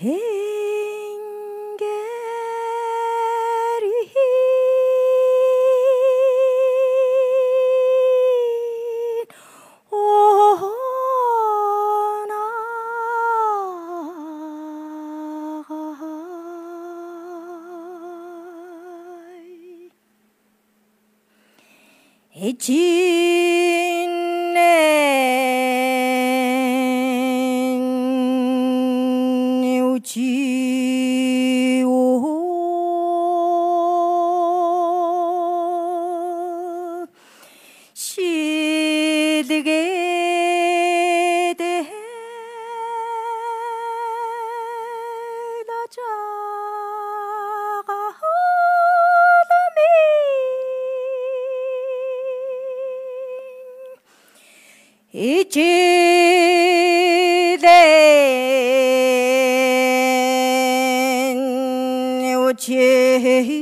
Hey. ichi de uchi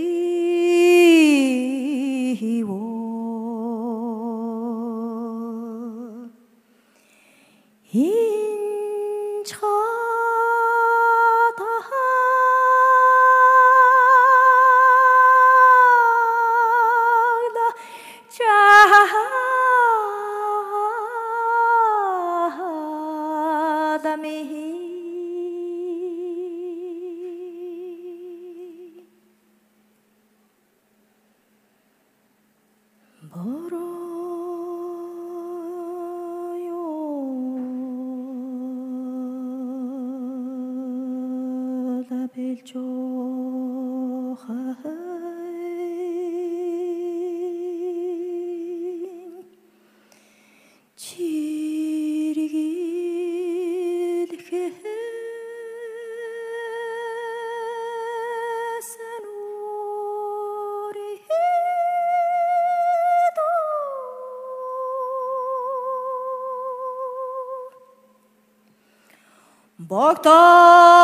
Mokta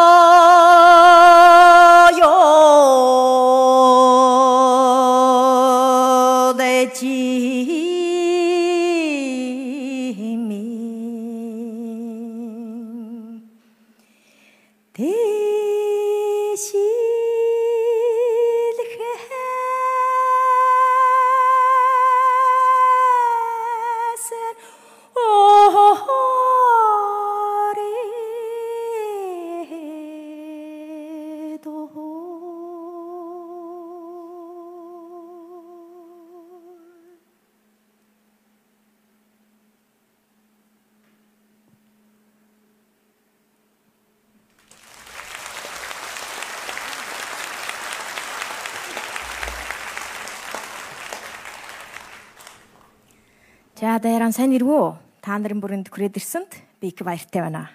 За дайран сайн иргүү. Та нарын бүрэнд хүрээд ирсэнд би их баяртай байна.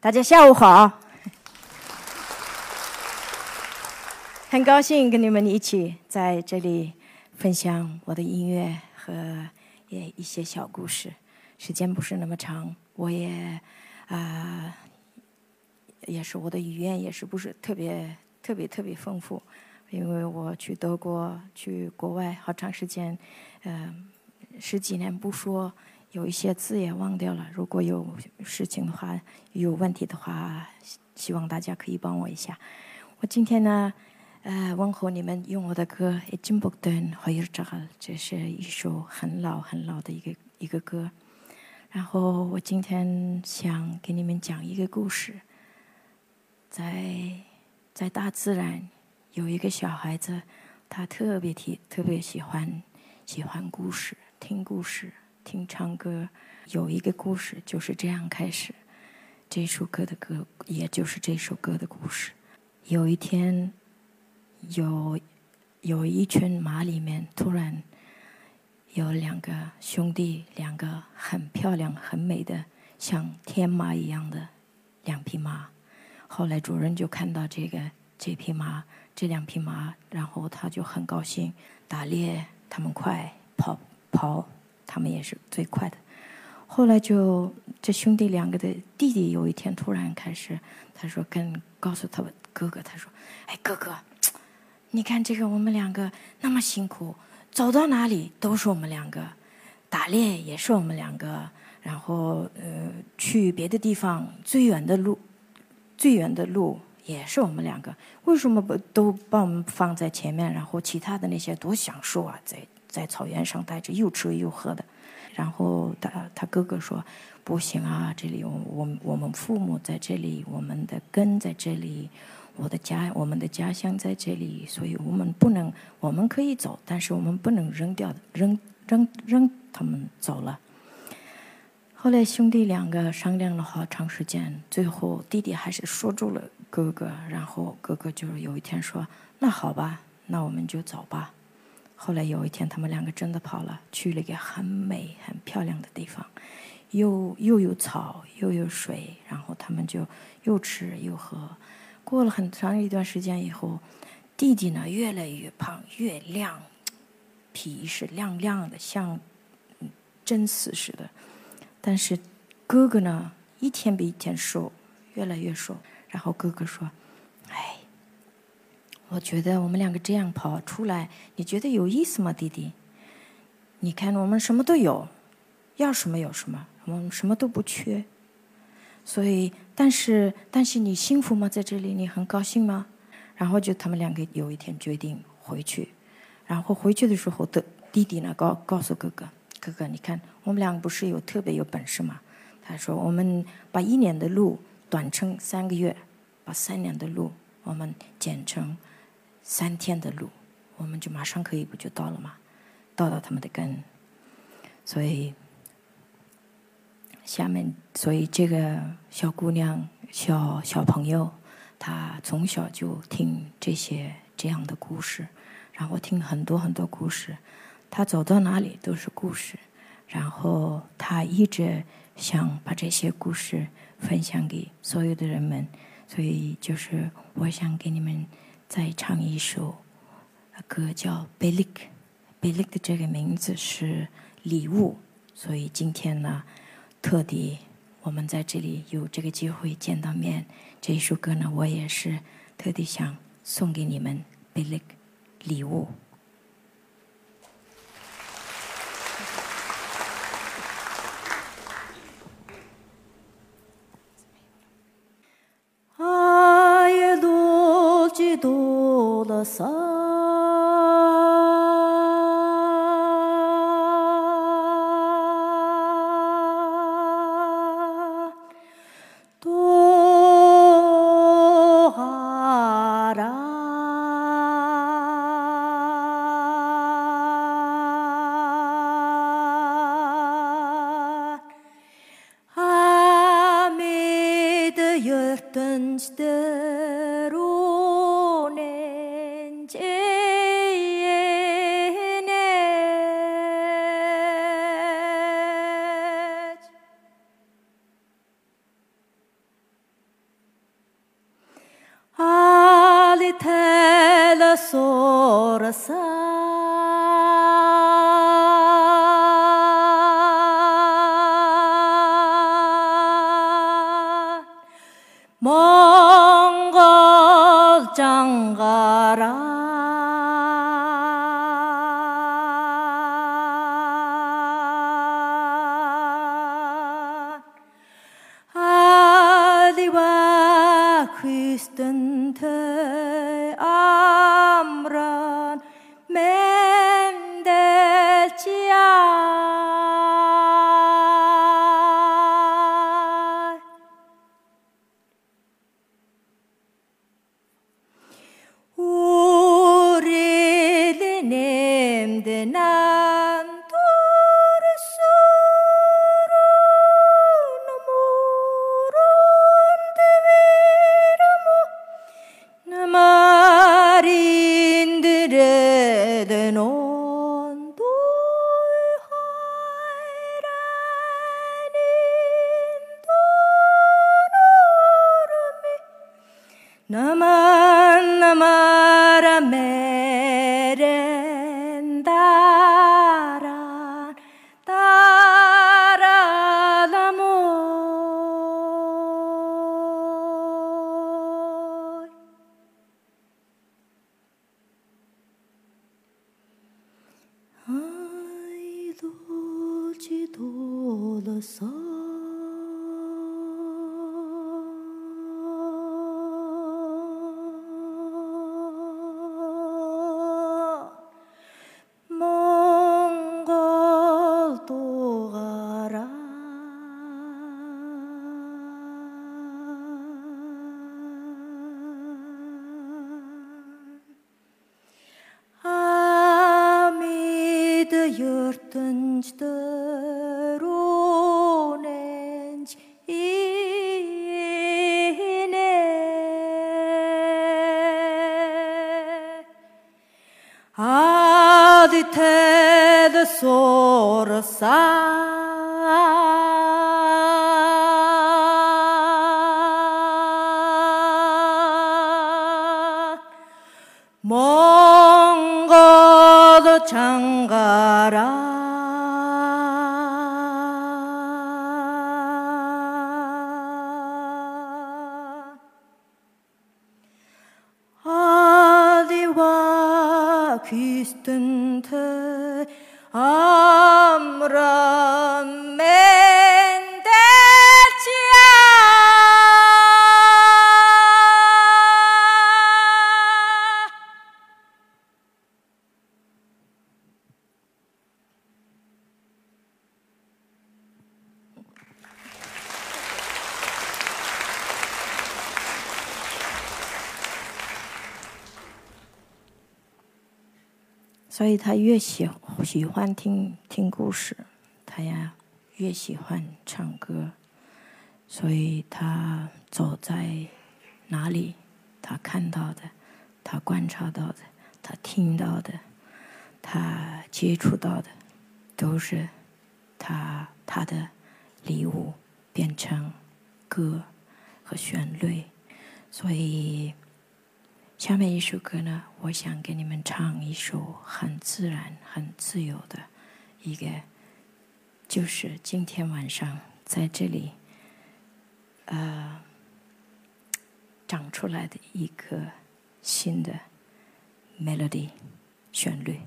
大家下午好。很高兴跟你们一起在这里分享我的音乐和也一些小故事。时间不是那么长，我也啊、也是我的语言也是不是特别特别特别丰富，因为我去德国去国外好长时间，嗯、 十几年不说，有一些字也忘掉了。如果有事情的话，有问题的话，希望大家可以帮我一下。我今天呢，呃，问候你们用我的歌《一进不顿和一扎》，这是一首很老很老的一个一个歌。然后我今天想给你们讲一个故事，在在大自然有一个小孩子，他特别提特别喜欢喜欢故事，听故事，听唱歌。有一个故事就是这样开始，这首歌的歌，也就是这首歌的故事。有一天，有有一群马里面突然有两个兄弟，两个很漂亮、很美的，像天马一样的两匹马。后来主人就看到这个这匹马。这两匹马，然后他就很高兴。打猎，他们快跑跑，他们也是最快的。后来就这兄弟两个的弟弟，有一天突然开始，他说跟告诉他们哥哥，他说：“哎，哥哥，你看这个我们两个那么辛苦，走到哪里都是我们两个，打猎也是我们两个，然后呃去别的地方最远的路，最远的路。”也是我们两个，为什么不都把我们放在前面？然后其他的那些多享受啊，在在草原上待着，又吃又喝的。然后他他哥哥说：“不行啊，这里我我们父母在这里，我们的根在这里，我的家我们的家乡在这里，所以我们不能，我们可以走，但是我们不能扔掉扔扔扔他们走了。”后来兄弟两个商量了好长时间，最后弟弟还是说住了。哥哥，然后哥哥就有一天说：“那好吧，那我们就走吧。”后来有一天，他们两个真的跑了，去了一个很美、很漂亮的地方，又又有草，又有水，然后他们就又吃又喝。过了很长一段时间以后，弟弟呢越来越胖，越亮，皮是亮亮的，像真丝似的。但是哥哥呢，一天比一天瘦，越来越瘦。然后哥哥说：“哎，我觉得我们两个这样跑出来，你觉得有意思吗，弟弟？你看我们什么都有，要什么有什么，我们什么都不缺。所以，但是，但是你幸福吗？在这里，你很高兴吗？然后就他们两个有一天决定回去。然后回去的时候，的弟弟呢告告诉哥哥：哥哥，你看我们两个不是有特别有本事吗？他说：我们把一年的路。”短成三个月，把三年的路我们减成三天的路，我们就马上可以不就到了吗？到到他们的根。所以下面，所以这个小姑娘、小小朋友，她从小就听这些这样的故事，然后听很多很多故事，她走到哪里都是故事，然后她一直想把这些故事。分享给所有的人们，所以就是我想给你们再唱一首歌，叫《贝利克》。贝利克的这个名字是礼物，所以今天呢，特地我们在这里有这个机会见到面，这一首歌呢，我也是特地想送给你们，贝利克礼物。hjørtens dør. sorsa. 몽고도 장가라 아디와 귀스든 테 所以他越小。喜欢听听故事，他呀越喜欢唱歌。所以他走在哪里，他看到的，他观察到的，他听到的，他接触到的，都是他他的礼物变成歌和旋律。所以。下面一首歌呢，我想给你们唱一首很自然、很自由的一个，就是今天晚上在这里，呃，长出来的一个新的 melody 旋律。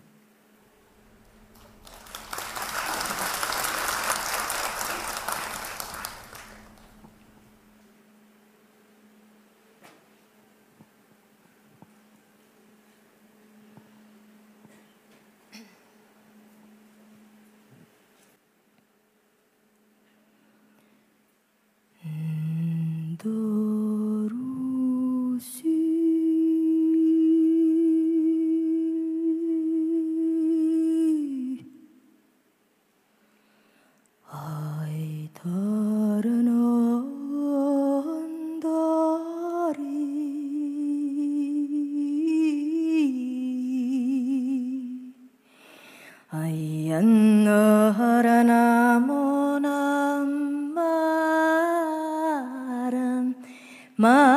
Maranamonamaram. Ma.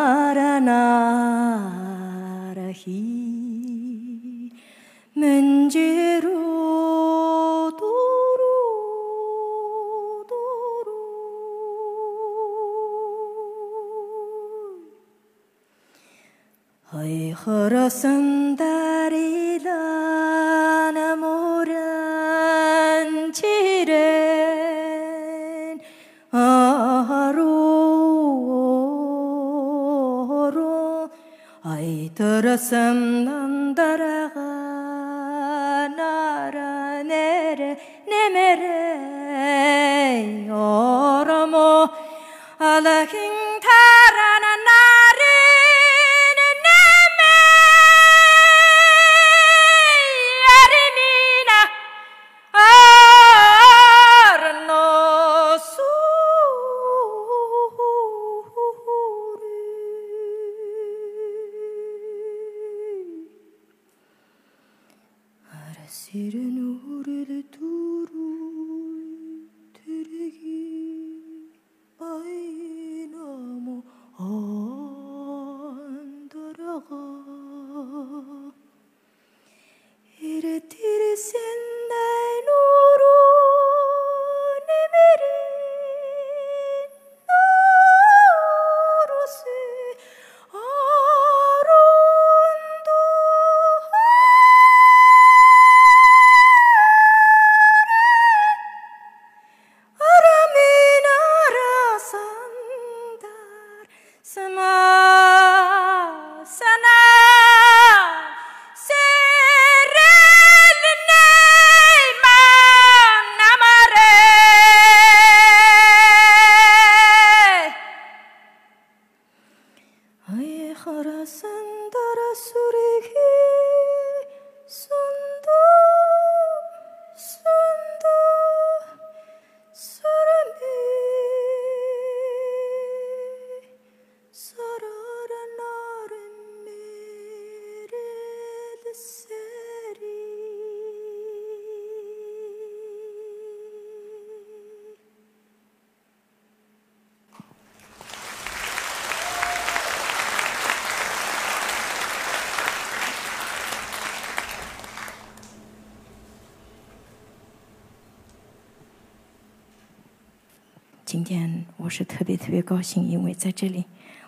是特别特别高兴，因为在这里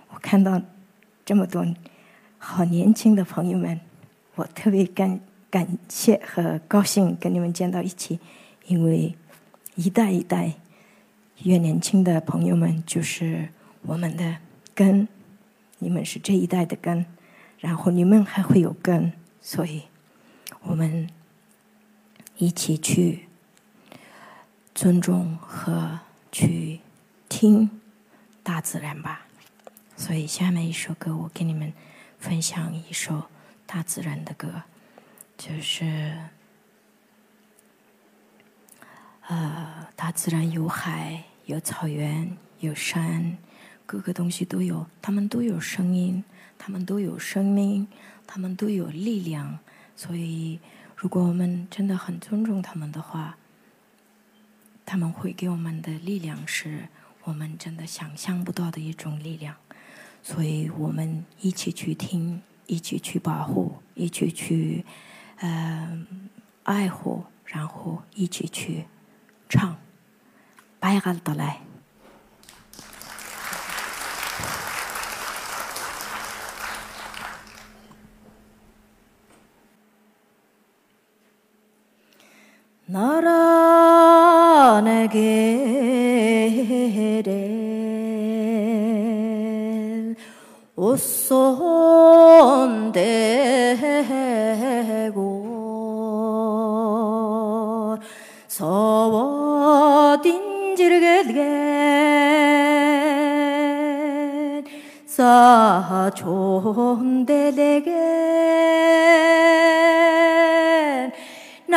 我看到这么多好年轻的朋友们，我特别感感谢和高兴跟你们见到一起，因为一代一代越年轻的朋友们就是我们的根，你们是这一代的根，然后你们还会有根，所以我们一起去尊重和。去听大自然吧，所以下面一首歌，我给你们分享一首大自然的歌，就是呃，大自然有海，有草原，有山，各个东西都有，它们都有声音，它们都有生命，它们都有力量，所以如果我们真的很尊重他们的话。他们会给我们的力量，是我们真的想象不到的一种力量，所以我们一起去听，一起去保护，一起去呃爱护，然后一起去唱，白哈的来。나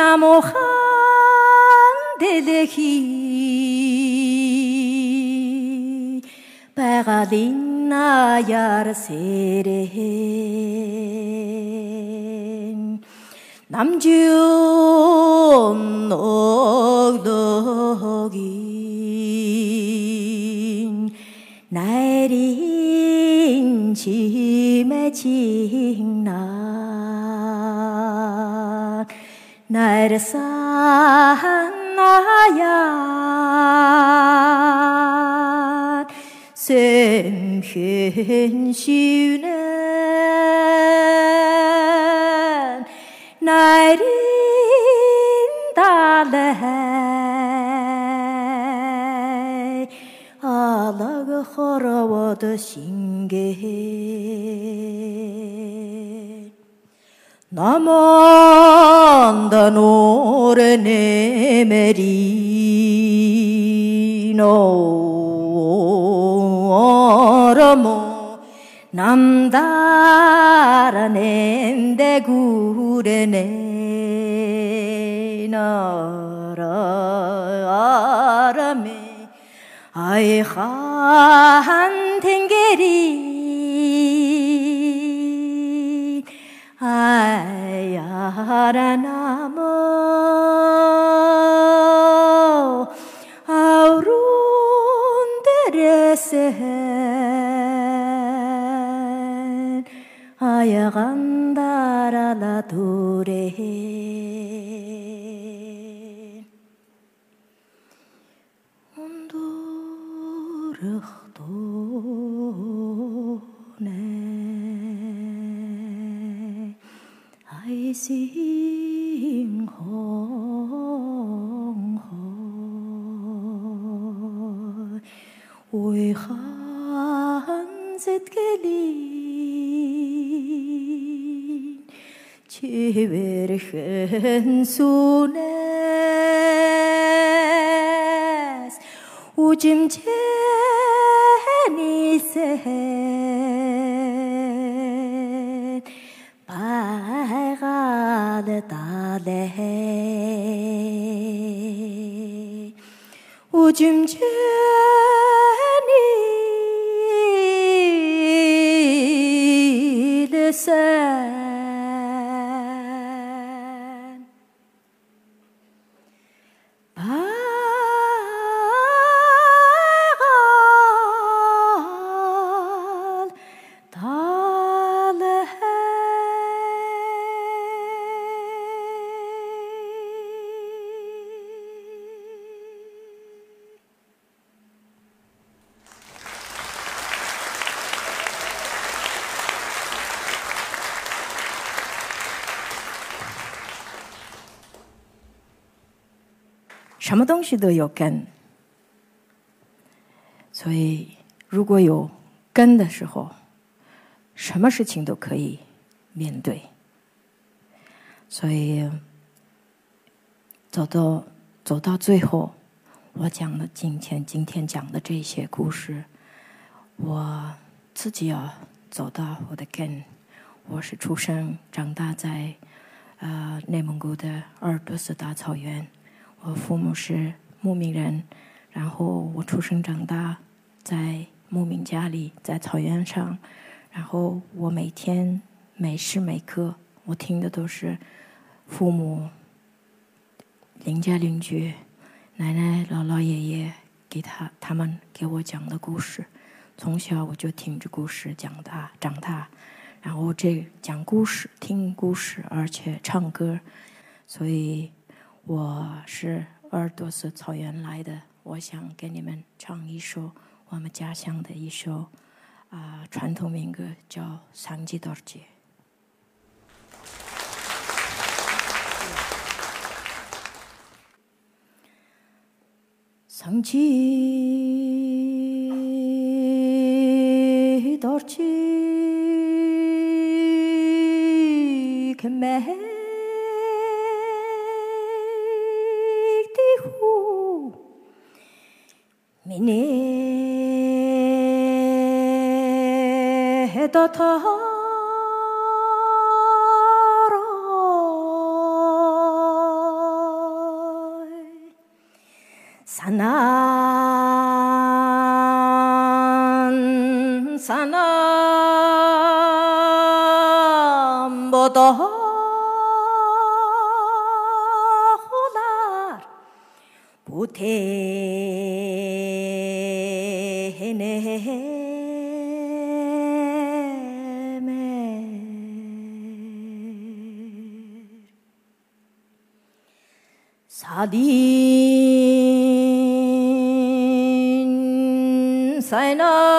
나무하 delehi Paradina yar seren 남준 옥덕인 내린 짐에 징 ersanayat semhün şivne 남한다 노래 내메리노 어라모 남다라 낸데 구레 내나라메 아이한 탱게리 Maharana. Về khen sunes u chim chê ni 什么东西都有根，所以如果有根的时候，什么事情都可以面对。所以走到走到最后，我讲的今天今天讲的这些故事，我自己要走到我的根。我是出生长大在呃内蒙古的鄂尔多斯大草原。我父母是牧民人，然后我出生长大在牧民家里，在草原上，然后我每天每时每刻我听的都是父母、邻家邻居、奶奶、姥姥、爷爷给他他们给我讲的故事，从小我就听着故事长大长大，然后这讲故事、听故事，而且唱歌，所以。我是鄂尔多斯草原来的，我想给你们唱一首我们家乡的一首啊传统民歌，叫《桑吉多尔杰》。桑吉多尔杰，可美。Mine dataroi Sadin Sainaroso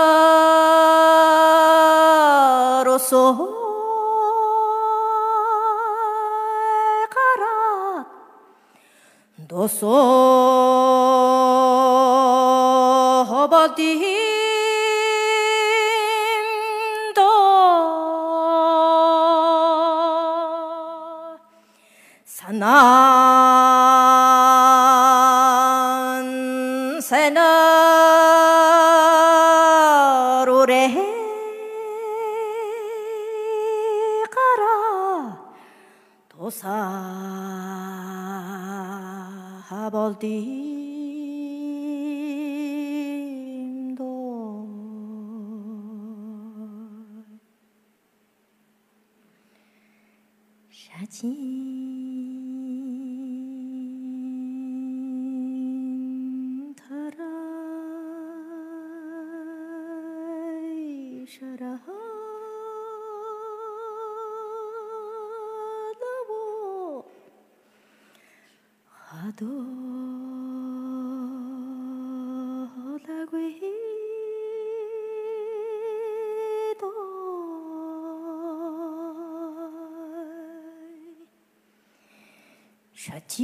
가진 달아이 샤라 나보 하도 Şatim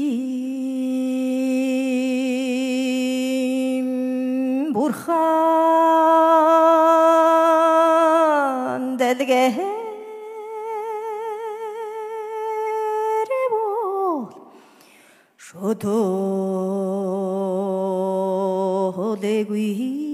Burhan Dedgeh Şutu Degui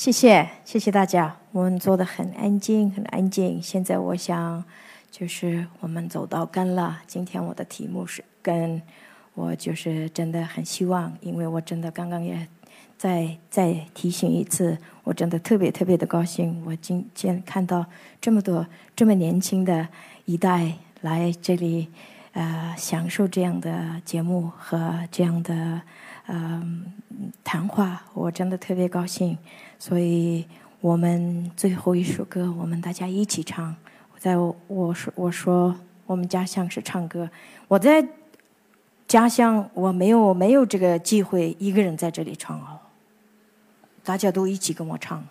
谢谢，谢谢大家。我们做的很安静，很安静。现在我想，就是我们走到根了。今天我的题目是根，我就是真的很希望，因为我真的刚刚也再再提醒一次，我真的特别特别的高兴。我今天看到这么多这么年轻的一代来这里，呃，享受这样的节目和这样的嗯谈话，我真的特别高兴。所以我们最后一首歌，我们大家一起唱。在我说我说我们家乡是唱歌。我在家乡我没有没有这个机会一个人在这里唱哦，大家都一起跟我唱。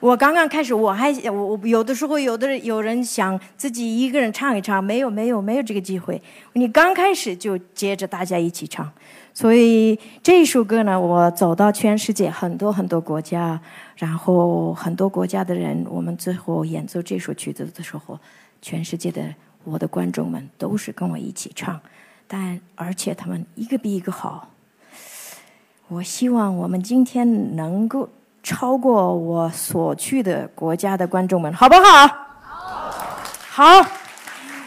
我刚刚开始，我还我我有的时候有的有人想自己一个人唱一唱，没有没有没有这个机会。你刚开始就接着大家一起唱，所以这首歌呢，我走到全世界很多很多国家，然后很多国家的人，我们最后演奏这首曲子的时候，全世界的我的观众们都是跟我一起唱，但而且他们一个比一个好。我希望我们今天能够。超过我所去的国家的观众们，好不好？好。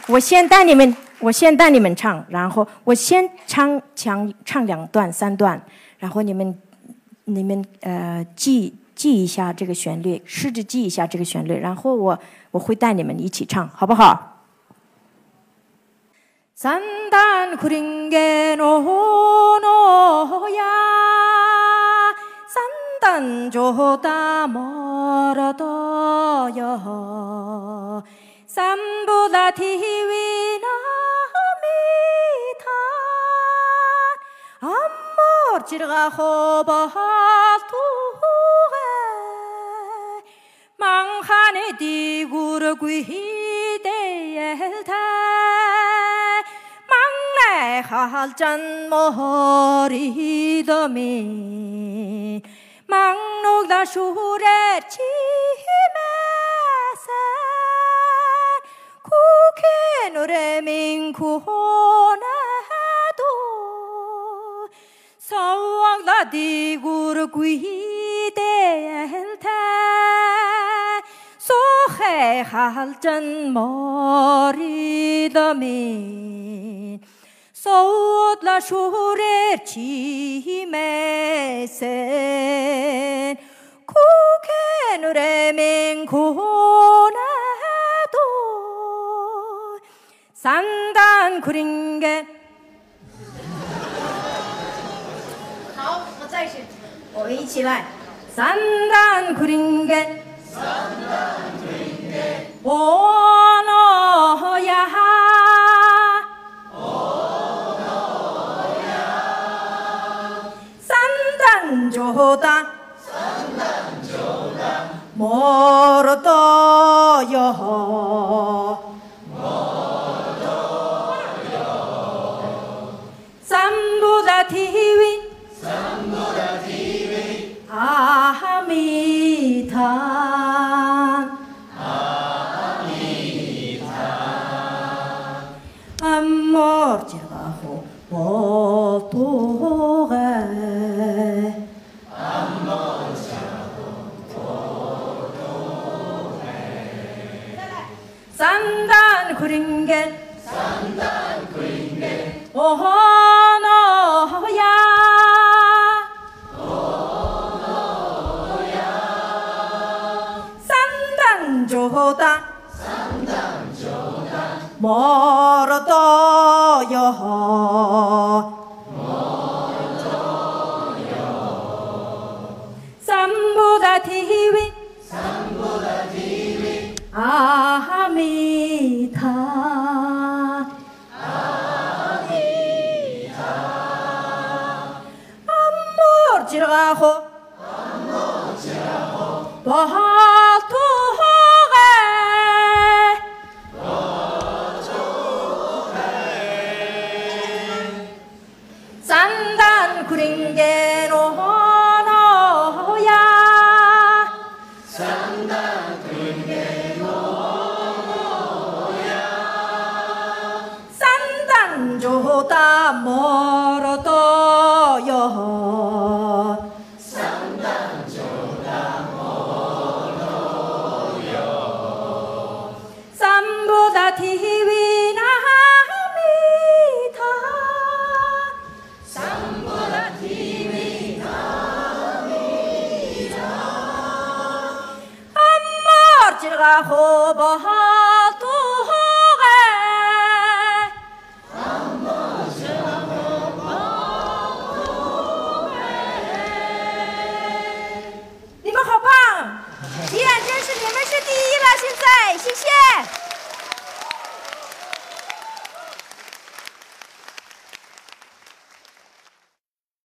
我先带你们，我先带你们唱，然后我先唱唱唱两段、三段，然后你们你们呃记记一下这个旋律，试着记一下这个旋律，然后我我会带你们一起唱，好不好三？ 산조다 멀어도요 산보다 디위나 미타 암모지르가 호버투에 망하네 디구르 귀대엘테 망내 할잔 머리더미 망록다 슈레 치메세 쿠케 노래 민쿠호나도 서왕다 디구르 귀데엘테 소해 할전 머리더민 Sot la shurer chimesen Kuken remen kunado Sandan kuringe 我们一起来，三单苦林根，三单苦林根，我呢？산단조다 멀어도요 산보다 디위 아미탄 암mor지라고 三担捆的，哦，呀，